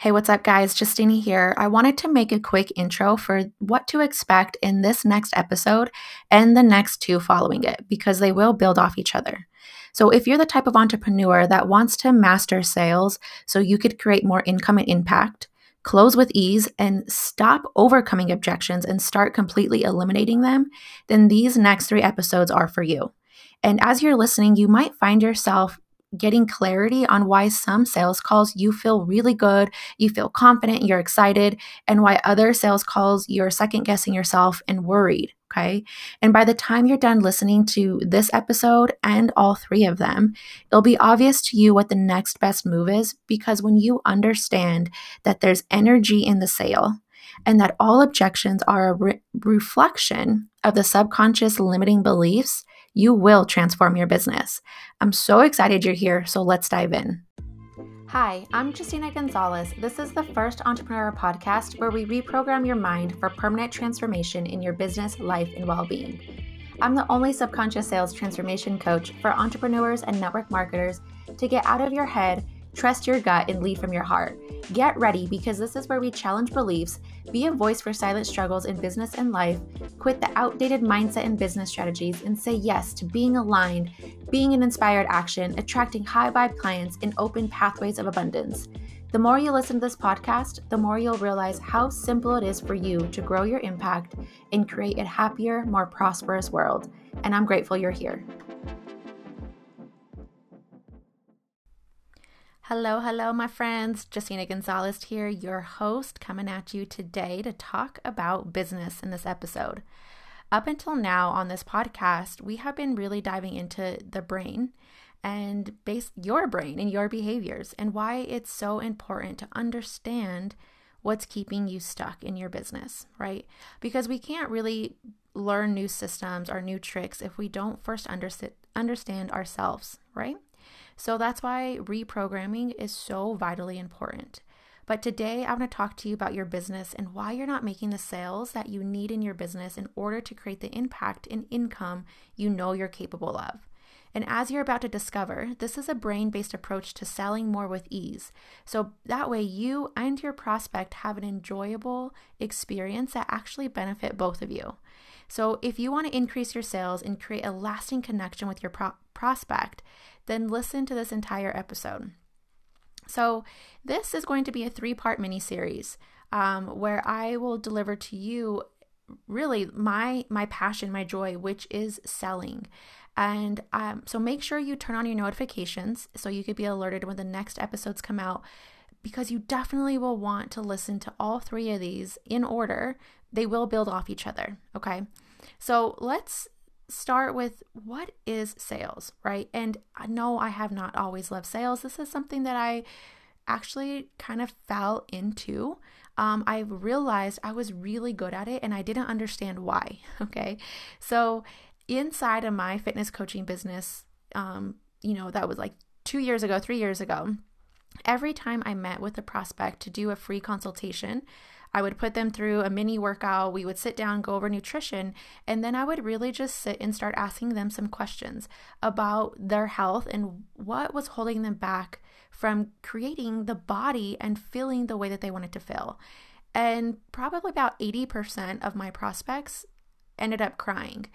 Hey, what's up, guys? Justina here. I wanted to make a quick intro for what to expect in this next episode and the next two following it because they will build off each other. So, if you're the type of entrepreneur that wants to master sales so you could create more income and impact, close with ease, and stop overcoming objections and start completely eliminating them, then these next three episodes are for you. And as you're listening, you might find yourself getting clarity on why some sales calls you feel really good, you feel confident, you're excited, and why other sales calls you're second guessing yourself and worried. Okay. And by the time you're done listening to this episode and all three of them, it'll be obvious to you what the next best move is because when you understand that there's energy in the sale and that all objections are a re- reflection of the subconscious limiting beliefs, you will transform your business. I'm so excited you're here, so let's dive in. Hi, I'm Justina Gonzalez. This is the first entrepreneur podcast where we reprogram your mind for permanent transformation in your business, life, and well being. I'm the only subconscious sales transformation coach for entrepreneurs and network marketers to get out of your head Trust your gut and lead from your heart. Get ready because this is where we challenge beliefs, be a voice for silent struggles in business and life, quit the outdated mindset and business strategies, and say yes to being aligned, being an inspired action, attracting high vibe clients, and open pathways of abundance. The more you listen to this podcast, the more you'll realize how simple it is for you to grow your impact and create a happier, more prosperous world. And I'm grateful you're here. Hello, hello, my friends. Justina Gonzalez here, your host, coming at you today to talk about business in this episode. Up until now on this podcast, we have been really diving into the brain and base your brain and your behaviors and why it's so important to understand what's keeping you stuck in your business, right? Because we can't really learn new systems or new tricks if we don't first understand ourselves, right? So that's why reprogramming is so vitally important. But today, I want to talk to you about your business and why you're not making the sales that you need in your business in order to create the impact and income you know you're capable of. And as you're about to discover, this is a brain based approach to selling more with ease. So that way, you and your prospect have an enjoyable experience that actually benefit both of you. So, if you want to increase your sales and create a lasting connection with your pro- prospect, then listen to this entire episode. So, this is going to be a three part mini series um, where I will deliver to you really my my passion my joy which is selling and um, so make sure you turn on your notifications so you could be alerted when the next episodes come out because you definitely will want to listen to all three of these in order they will build off each other okay so let's start with what is sales, right? And I know I have not always loved sales. This is something that I actually kind of fell into. Um, I realized I was really good at it and I didn't understand why. Okay. So, inside of my fitness coaching business, um, you know, that was like two years ago, three years ago, every time I met with a prospect to do a free consultation, I would put them through a mini workout. We would sit down, go over nutrition, and then I would really just sit and start asking them some questions about their health and what was holding them back from creating the body and feeling the way that they wanted to feel. And probably about 80% of my prospects ended up crying.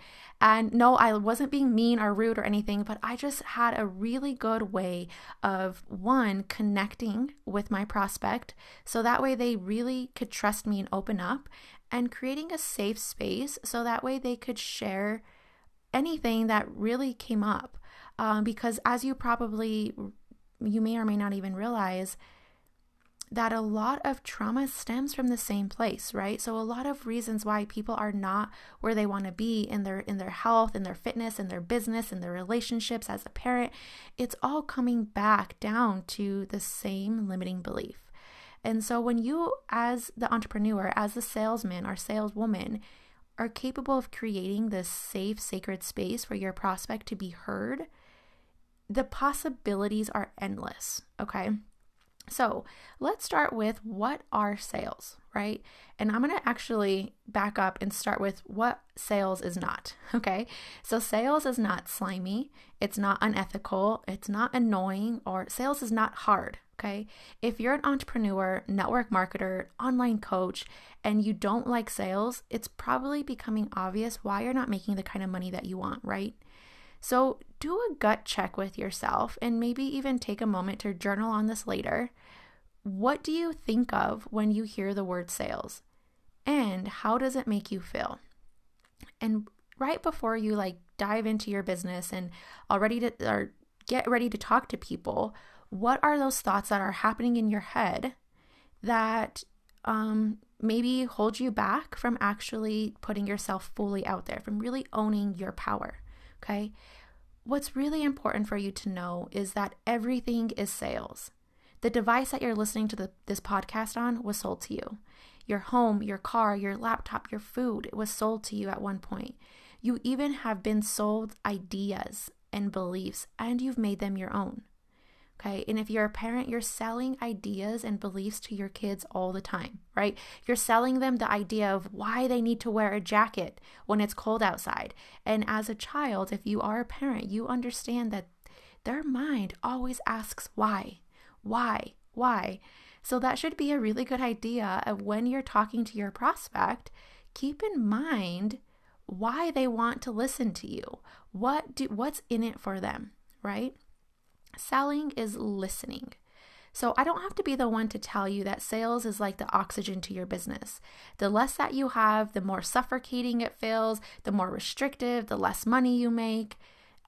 And no, I wasn't being mean or rude or anything, but I just had a really good way of one, connecting with my prospect. So that way they really could trust me and open up, and creating a safe space so that way they could share anything that really came up. Um, because as you probably, you may or may not even realize, that a lot of trauma stems from the same place, right? So a lot of reasons why people are not where they want to be in their in their health, in their fitness, in their business, in their relationships as a parent, it's all coming back down to the same limiting belief. And so when you as the entrepreneur, as the salesman or saleswoman are capable of creating this safe sacred space for your prospect to be heard, the possibilities are endless, okay? So let's start with what are sales, right? And I'm going to actually back up and start with what sales is not, okay? So sales is not slimy, it's not unethical, it's not annoying, or sales is not hard, Okay. If you're an entrepreneur, network marketer, online coach, and you don't like sales, it's probably becoming obvious why you're not making the kind of money that you want, right? So do a gut check with yourself and maybe even take a moment to journal on this later. What do you think of when you hear the word sales? And how does it make you feel? And right before you like dive into your business and already to or get ready to talk to people, what are those thoughts that are happening in your head that um, maybe hold you back from actually putting yourself fully out there, from really owning your power? Okay. What's really important for you to know is that everything is sales. The device that you're listening to the, this podcast on was sold to you. Your home, your car, your laptop, your food, it was sold to you at one point. You even have been sold ideas and beliefs, and you've made them your own. Okay. And if you're a parent, you're selling ideas and beliefs to your kids all the time, right? You're selling them the idea of why they need to wear a jacket when it's cold outside. And as a child, if you are a parent, you understand that their mind always asks why, why, why. So that should be a really good idea of when you're talking to your prospect, keep in mind why they want to listen to you. What do what's in it for them, right? Selling is listening. So I don't have to be the one to tell you that sales is like the oxygen to your business. The less that you have, the more suffocating it feels, the more restrictive, the less money you make.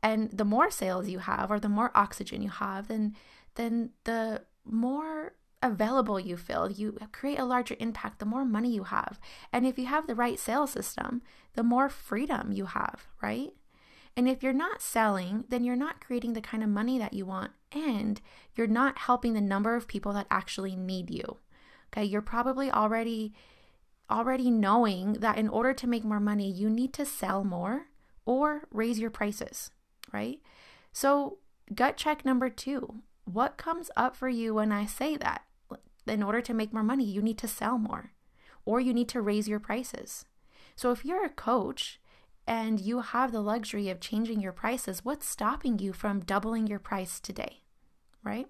And the more sales you have or the more oxygen you have, then then the more available you feel, you create a larger impact, the more money you have. And if you have the right sales system, the more freedom you have, right? And if you're not selling, then you're not creating the kind of money that you want and you're not helping the number of people that actually need you. Okay? You're probably already already knowing that in order to make more money, you need to sell more or raise your prices, right? So, gut check number 2. What comes up for you when I say that? In order to make more money, you need to sell more or you need to raise your prices. So, if you're a coach and you have the luxury of changing your prices, what's stopping you from doubling your price today? Right?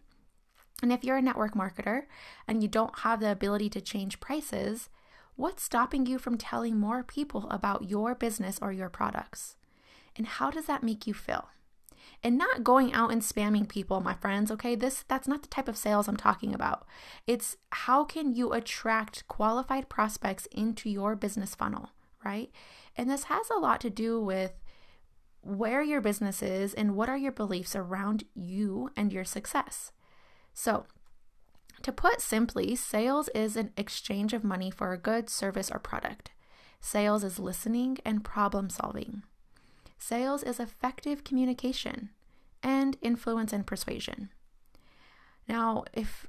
And if you're a network marketer and you don't have the ability to change prices, what's stopping you from telling more people about your business or your products? And how does that make you feel? And not going out and spamming people, my friends, okay? This that's not the type of sales I'm talking about. It's how can you attract qualified prospects into your business funnel, right? And this has a lot to do with where your business is and what are your beliefs around you and your success. So, to put simply, sales is an exchange of money for a good, service, or product. Sales is listening and problem solving. Sales is effective communication and influence and persuasion. Now, if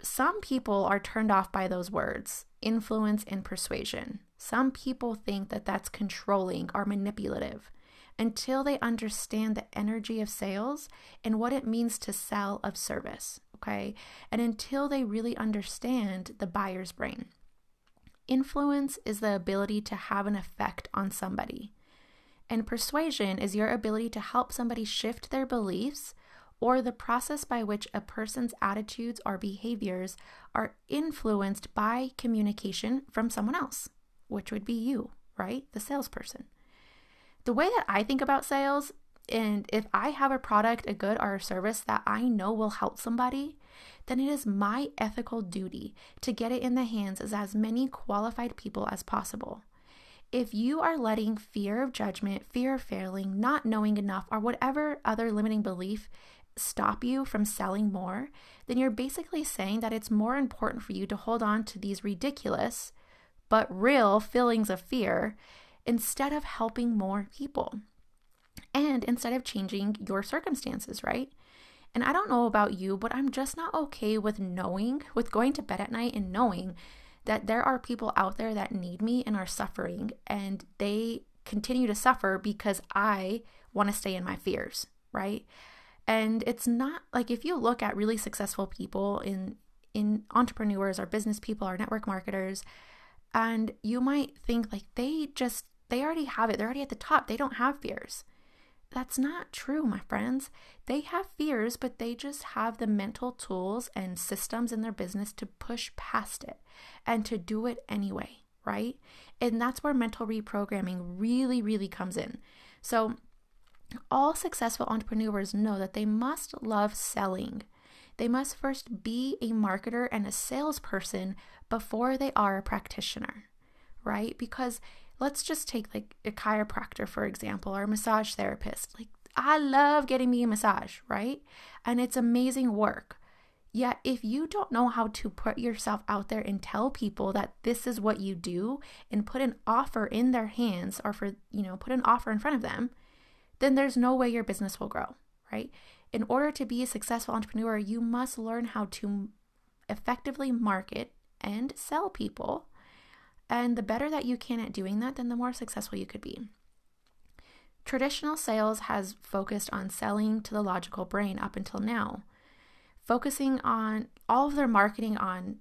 some people are turned off by those words, influence and persuasion, some people think that that's controlling or manipulative until they understand the energy of sales and what it means to sell of service, okay? And until they really understand the buyer's brain. Influence is the ability to have an effect on somebody. And persuasion is your ability to help somebody shift their beliefs or the process by which a person's attitudes or behaviors are influenced by communication from someone else which would be you, right? The salesperson. The way that I think about sales, and if I have a product, a good, or a service that I know will help somebody, then it is my ethical duty to get it in the hands of as many qualified people as possible. If you are letting fear of judgment, fear of failing, not knowing enough, or whatever other limiting belief stop you from selling more, then you're basically saying that it's more important for you to hold on to these ridiculous, but real feelings of fear instead of helping more people and instead of changing your circumstances, right? And I don't know about you, but I'm just not okay with knowing, with going to bed at night and knowing that there are people out there that need me and are suffering, and they continue to suffer because I want to stay in my fears, right? And it's not like if you look at really successful people in in entrepreneurs or business people or network marketers, and you might think like they just, they already have it. They're already at the top. They don't have fears. that's not true, my friends. They have fears, but they just have the mental tools and systems in their business to push past it and to do it anyway, right? And that's where mental reprogramming really, really comes in. So, all successful entrepreneurs know that they must love selling. They must first be a marketer and a salesperson before they are a practitioner, right? Because let's just take like a chiropractor, for example, or a massage therapist. Like, I love getting me a massage, right? And it's amazing work. Yet, if you don't know how to put yourself out there and tell people that this is what you do and put an offer in their hands or for, you know, put an offer in front of them, then there's no way your business will grow, right? In order to be a successful entrepreneur, you must learn how to effectively market and sell people and the better that you can at doing that, then the more successful you could be. Traditional sales has focused on selling to the logical brain up until now, focusing on all of their marketing on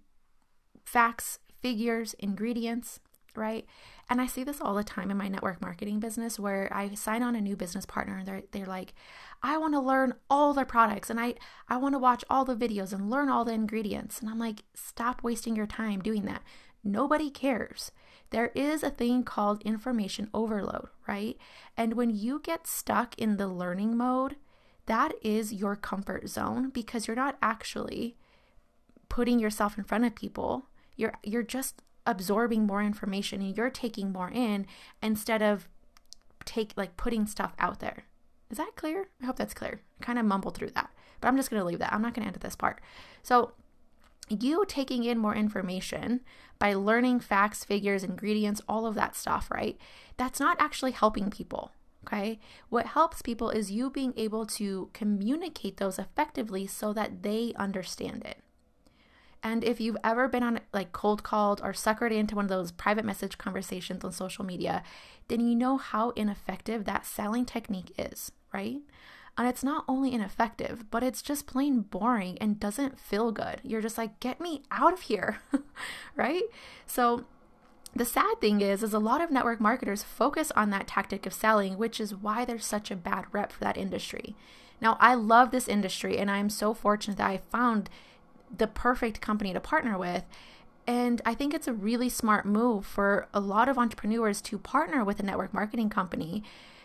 facts, figures, ingredients, right? And I see this all the time in my network marketing business where I sign on a new business partner and they're they're like, I want to learn all their products and I I want to watch all the videos and learn all the ingredients. And I'm like, stop wasting your time doing that. Nobody cares. There is a thing called information overload, right? And when you get stuck in the learning mode, that is your comfort zone because you're not actually putting yourself in front of people. You're you're just absorbing more information and you're taking more in instead of take like putting stuff out there. Is that clear? I hope that's clear. I kind of mumbled through that, but I'm just going to leave that. I'm not going to edit this part. So, you taking in more information by learning facts, figures, ingredients, all of that stuff, right? That's not actually helping people. Okay. What helps people is you being able to communicate those effectively so that they understand it. And if you've ever been on like cold called or suckered into one of those private message conversations on social media, then you know how ineffective that selling technique is, right? And it's not only ineffective, but it's just plain boring and doesn't feel good. You're just like, get me out of here, right? So the sad thing is is a lot of network marketers focus on that tactic of selling, which is why there's such a bad rep for that industry. Now, I love this industry and I'm so fortunate that I found the perfect company to partner with. And I think it's a really smart move for a lot of entrepreneurs to partner with a network marketing company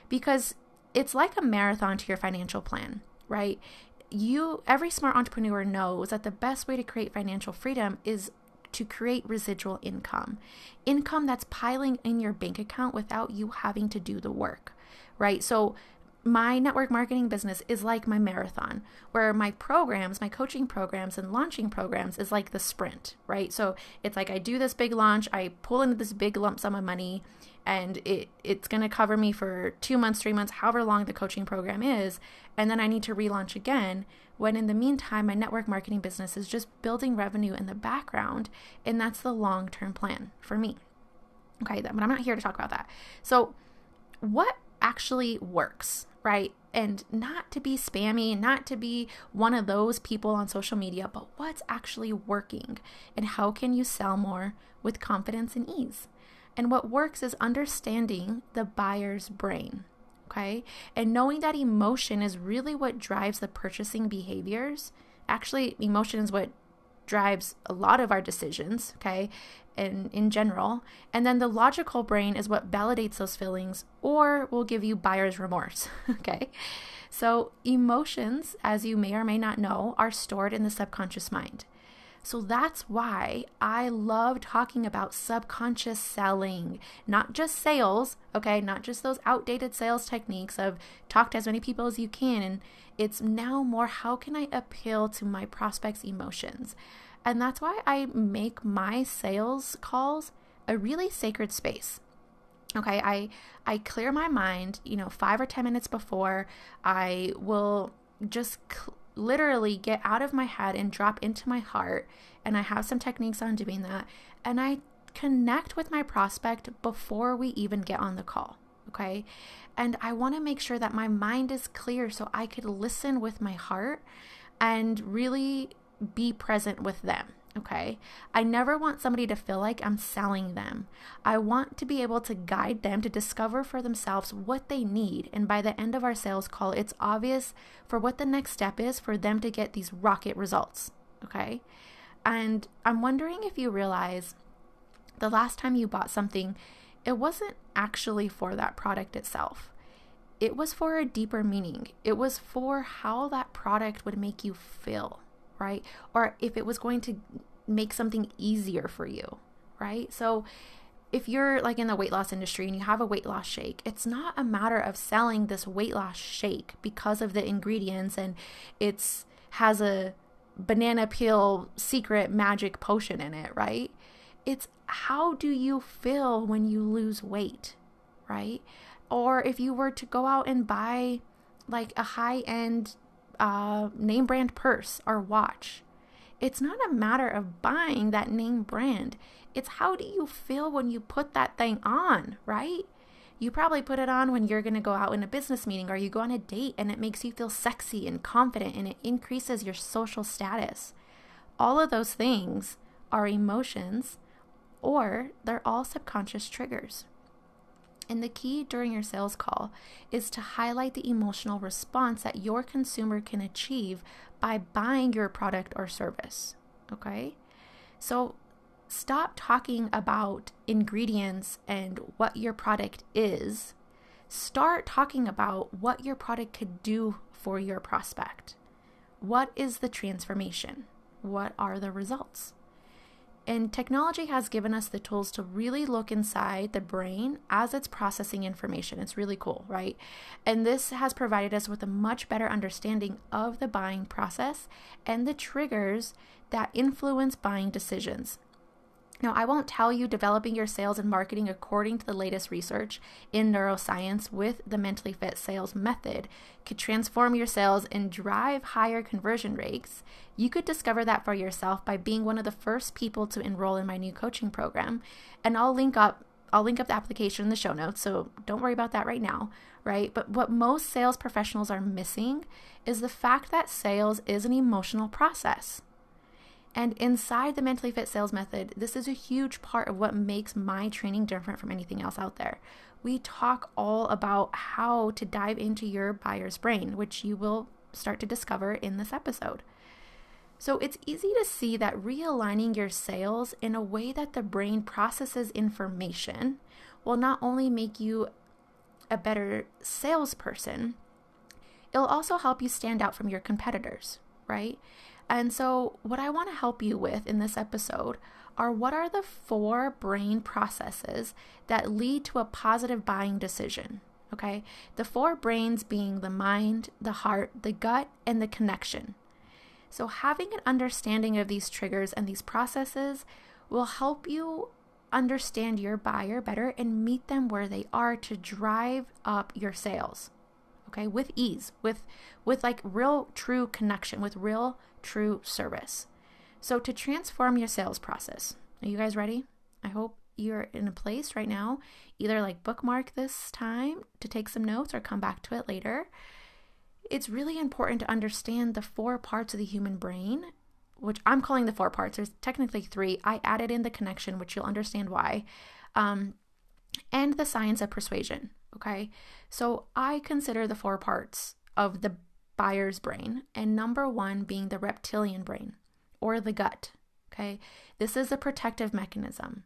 because it's like a marathon to your financial plan, right? You every smart entrepreneur knows that the best way to create financial freedom is to create residual income. Income that's piling in your bank account without you having to do the work, right? So my network marketing business is like my marathon, where my programs, my coaching programs and launching programs is like the sprint, right? So it's like I do this big launch, I pull into this big lump sum of money, and it it's going to cover me for 2 months, 3 months, however long the coaching program is, and then I need to relaunch again. When in the meantime, my network marketing business is just building revenue in the background, and that's the long-term plan for me. Okay, but I'm not here to talk about that. So, what actually works? Right? And not to be spammy, not to be one of those people on social media, but what's actually working and how can you sell more with confidence and ease? And what works is understanding the buyer's brain, okay? And knowing that emotion is really what drives the purchasing behaviors. Actually, emotion is what drives a lot of our decisions, okay? In, in general. And then the logical brain is what validates those feelings or will give you buyer's remorse. okay. So, emotions, as you may or may not know, are stored in the subconscious mind. So that's why I love talking about subconscious selling, not just sales, okay, not just those outdated sales techniques of talk to as many people as you can. And it's now more how can I appeal to my prospects' emotions? And that's why I make my sales calls a really sacred space. Okay, I I clear my mind, you know, 5 or 10 minutes before I will just cl- literally get out of my head and drop into my heart and I have some techniques on doing that and I connect with my prospect before we even get on the call okay? And I want to make sure that my mind is clear so I could listen with my heart and really be present with them. Okay. I never want somebody to feel like I'm selling them. I want to be able to guide them to discover for themselves what they need. And by the end of our sales call, it's obvious for what the next step is for them to get these rocket results. Okay. And I'm wondering if you realize the last time you bought something, it wasn't actually for that product itself. It was for a deeper meaning. It was for how that product would make you feel right? Or if it was going to make something easier for you, right? So if you're like in the weight loss industry and you have a weight loss shake, it's not a matter of selling this weight loss shake because of the ingredients and it's has a banana peel secret magic potion in it, right? It's how do you feel when you lose weight, right? Or if you were to go out and buy like a high end uh, name brand purse or watch. It's not a matter of buying that name brand. It's how do you feel when you put that thing on, right? You probably put it on when you're going to go out in a business meeting or you go on a date and it makes you feel sexy and confident and it increases your social status. All of those things are emotions or they're all subconscious triggers. And the key during your sales call is to highlight the emotional response that your consumer can achieve by buying your product or service. Okay? So stop talking about ingredients and what your product is. Start talking about what your product could do for your prospect. What is the transformation? What are the results? And technology has given us the tools to really look inside the brain as it's processing information. It's really cool, right? And this has provided us with a much better understanding of the buying process and the triggers that influence buying decisions. Now, I won't tell you developing your sales and marketing according to the latest research in neuroscience with the mentally fit sales method could transform your sales and drive higher conversion rates. You could discover that for yourself by being one of the first people to enroll in my new coaching program. And I'll link up I'll link up the application in the show notes, so don't worry about that right now, right? But what most sales professionals are missing is the fact that sales is an emotional process. And inside the mentally fit sales method, this is a huge part of what makes my training different from anything else out there. We talk all about how to dive into your buyer's brain, which you will start to discover in this episode. So it's easy to see that realigning your sales in a way that the brain processes information will not only make you a better salesperson, it'll also help you stand out from your competitors, right? And so, what I want to help you with in this episode are what are the four brain processes that lead to a positive buying decision? Okay, the four brains being the mind, the heart, the gut, and the connection. So, having an understanding of these triggers and these processes will help you understand your buyer better and meet them where they are to drive up your sales okay? With ease with with like real true connection with real true service. So to transform your sales process are you guys ready? I hope you're in a place right now either like bookmark this time to take some notes or come back to it later. It's really important to understand the four parts of the human brain which i'm calling the four parts. There's technically three. I added in the connection which you'll understand why. Um, and the science of persuasion Okay. So I consider the four parts of the buyer's brain, and number one being the reptilian brain or the gut. Okay. This is a protective mechanism.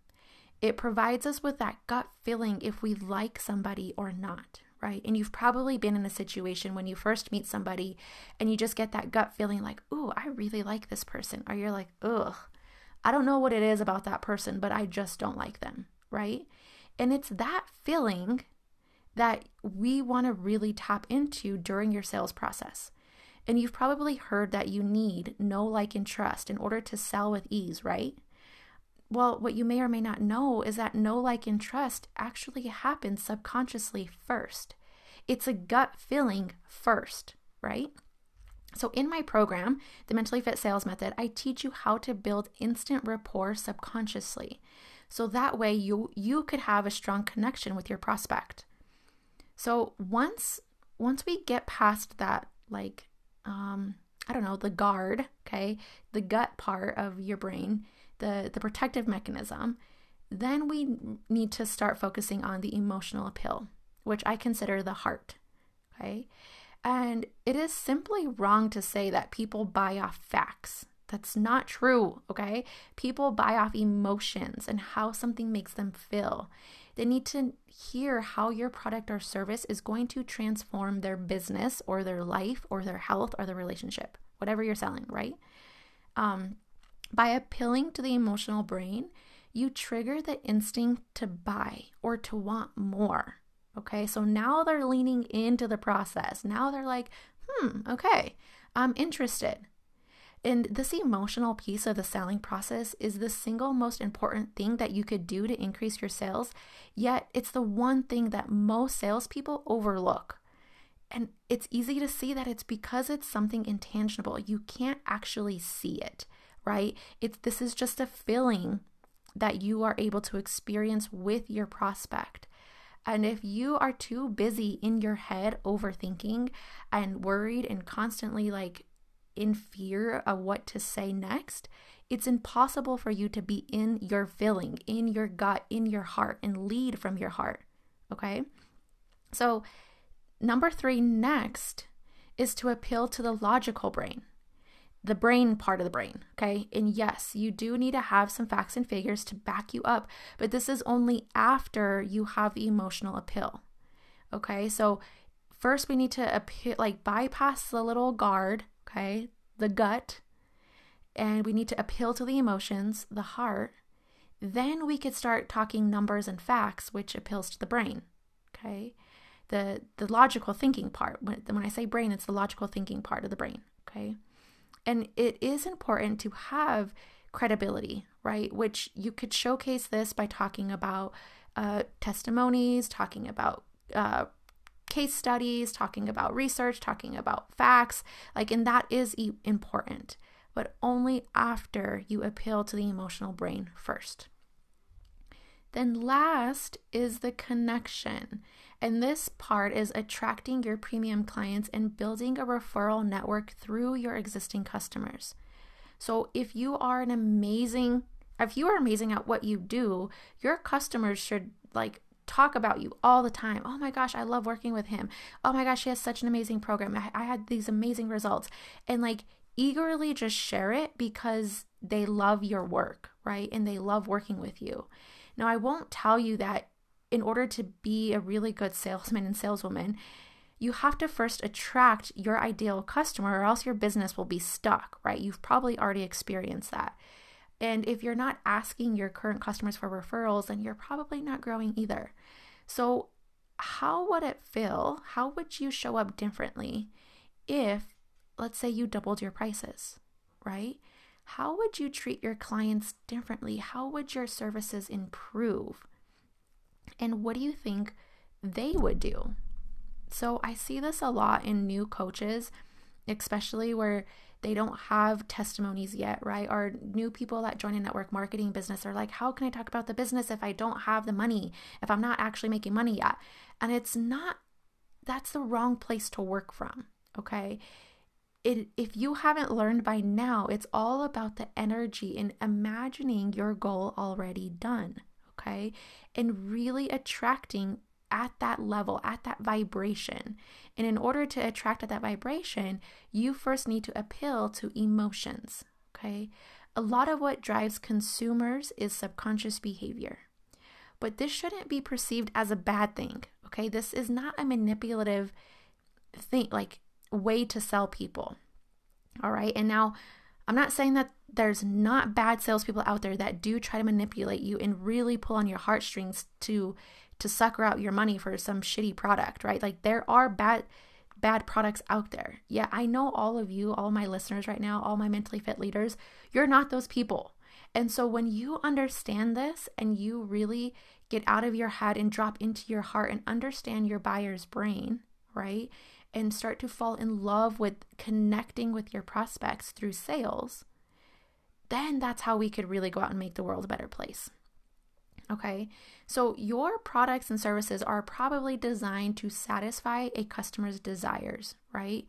It provides us with that gut feeling if we like somebody or not, right? And you've probably been in a situation when you first meet somebody and you just get that gut feeling like, ooh, I really like this person. Or you're like, ugh, I don't know what it is about that person, but I just don't like them, right? And it's that feeling that we want to really tap into during your sales process. And you've probably heard that you need know, like, and trust in order to sell with ease, right? Well, what you may or may not know is that know, like, and trust actually happens subconsciously first. It's a gut feeling first, right? So, in my program, the Mentally Fit Sales Method, I teach you how to build instant rapport subconsciously. So that way you you could have a strong connection with your prospect. So once once we get past that like um I don't know, the guard, okay, the gut part of your brain, the, the protective mechanism, then we need to start focusing on the emotional appeal, which I consider the heart, okay? And it is simply wrong to say that people buy off facts. That's not true, okay? People buy off emotions and how something makes them feel. They need to hear how your product or service is going to transform their business or their life or their health or their relationship, whatever you're selling, right? Um, by appealing to the emotional brain, you trigger the instinct to buy or to want more. Okay, so now they're leaning into the process. Now they're like, hmm, okay, I'm interested. And this emotional piece of the selling process is the single most important thing that you could do to increase your sales, yet it's the one thing that most salespeople overlook. And it's easy to see that it's because it's something intangible. You can't actually see it, right? It's this is just a feeling that you are able to experience with your prospect. And if you are too busy in your head overthinking and worried and constantly like in fear of what to say next, it's impossible for you to be in your feeling, in your gut, in your heart, and lead from your heart. Okay? So, number three next is to appeal to the logical brain, the brain part of the brain. Okay? And yes, you do need to have some facts and figures to back you up, but this is only after you have the emotional appeal. Okay? So, first we need to appeal, like bypass the little guard okay, the gut, and we need to appeal to the emotions, the heart, then we could start talking numbers and facts, which appeals to the brain, okay? The, the logical thinking part. When, when I say brain, it's the logical thinking part of the brain, okay? And it is important to have credibility, right? Which you could showcase this by talking about uh, testimonies, talking about uh, case studies, talking about research, talking about facts. Like, and that is e- important, but only after you appeal to the emotional brain first. Then, last is the connection. And this part is attracting your premium clients and building a referral network through your existing customers. So, if you are an amazing, if you are amazing at what you do, your customers should like talk about you all the time. Oh my gosh, I love working with him. Oh my gosh, he has such an amazing program. I, I had these amazing results. And like eagerly just share it because they love your work, right? And they love working with you. Now, I won't tell you that in order to be a really good salesman and saleswoman, you have to first attract your ideal customer or else your business will be stuck, right? You've probably already experienced that. And if you're not asking your current customers for referrals, then you're probably not growing either. So, how would it feel? How would you show up differently if, let's say, you doubled your prices, right? How would you treat your clients differently? How would your services improve? And what do you think they would do? So, I see this a lot in new coaches, especially where they don't have testimonies yet, right? Or new people that join a network marketing business are like, how can I talk about the business if I don't have the money, if I'm not actually making money yet? And it's not, that's the wrong place to work from, okay? It, if you haven't learned by now, it's all about the energy and imagining your goal already done, okay? And really attracting at that level, at that vibration. And in order to attract at that vibration, you first need to appeal to emotions. Okay. A lot of what drives consumers is subconscious behavior. But this shouldn't be perceived as a bad thing. Okay. This is not a manipulative thing, like way to sell people. All right. And now I'm not saying that there's not bad salespeople out there that do try to manipulate you and really pull on your heartstrings to to sucker out your money for some shitty product, right? Like there are bad bad products out there. Yeah, I know all of you, all my listeners right now, all my mentally fit leaders, you're not those people. And so when you understand this and you really get out of your head and drop into your heart and understand your buyer's brain, right? And start to fall in love with connecting with your prospects through sales, then that's how we could really go out and make the world a better place. Okay, so your products and services are probably designed to satisfy a customer's desires, right?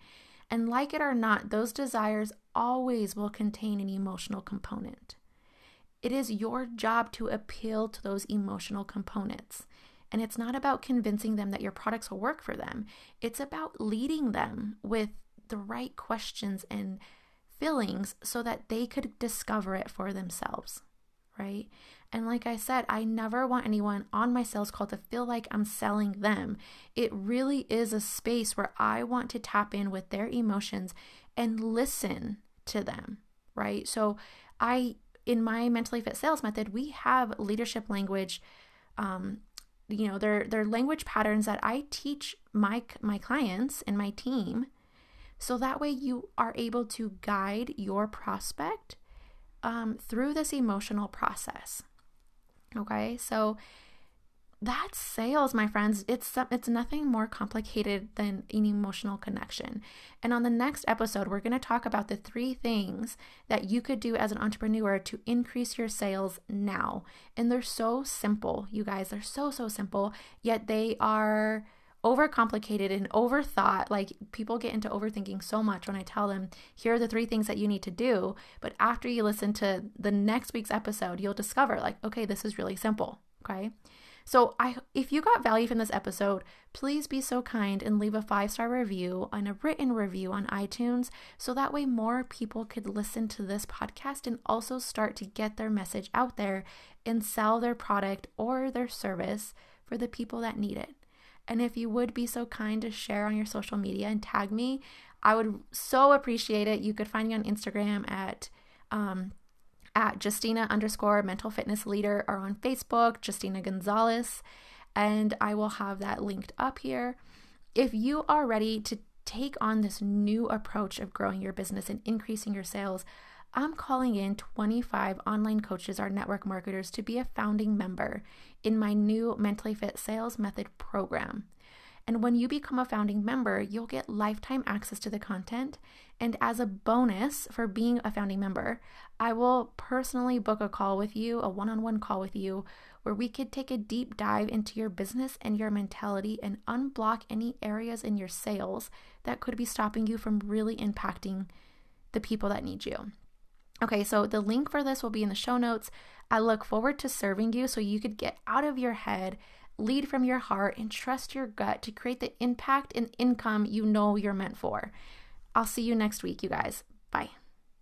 And like it or not, those desires always will contain an emotional component. It is your job to appeal to those emotional components. And it's not about convincing them that your products will work for them, it's about leading them with the right questions and feelings so that they could discover it for themselves, right? And like I said, I never want anyone on my sales call to feel like I'm selling them. It really is a space where I want to tap in with their emotions and listen to them, right? So I in my mentally fit sales method, we have leadership language um, you know, they're, they're language patterns that I teach my my clients and my team so that way you are able to guide your prospect um, through this emotional process. Okay, so that's sales, my friends. It's it's nothing more complicated than an emotional connection. And on the next episode, we're going to talk about the three things that you could do as an entrepreneur to increase your sales now. And they're so simple, you guys. They're so so simple, yet they are overcomplicated and overthought. Like people get into overthinking so much when I tell them, here are the three things that you need to do. But after you listen to the next week's episode, you'll discover, like, okay, this is really simple. Okay. So I if you got value from this episode, please be so kind and leave a 5-star review and a written review on iTunes so that way more people could listen to this podcast and also start to get their message out there and sell their product or their service for the people that need it. And if you would be so kind to share on your social media and tag me, I would so appreciate it. You could find me on Instagram at um, at Justina underscore mental fitness leader or on Facebook, Justina Gonzalez. And I will have that linked up here. If you are ready to take on this new approach of growing your business and increasing your sales, I'm calling in 25 online coaches or network marketers to be a founding member in my new Mentally Fit Sales Method program. And when you become a founding member, you'll get lifetime access to the content. And as a bonus for being a founding member, I will personally book a call with you, a one on one call with you, where we could take a deep dive into your business and your mentality and unblock any areas in your sales that could be stopping you from really impacting the people that need you. Okay, so the link for this will be in the show notes. I look forward to serving you so you could get out of your head, lead from your heart, and trust your gut to create the impact and income you know you're meant for. I'll see you next week, you guys. Bye.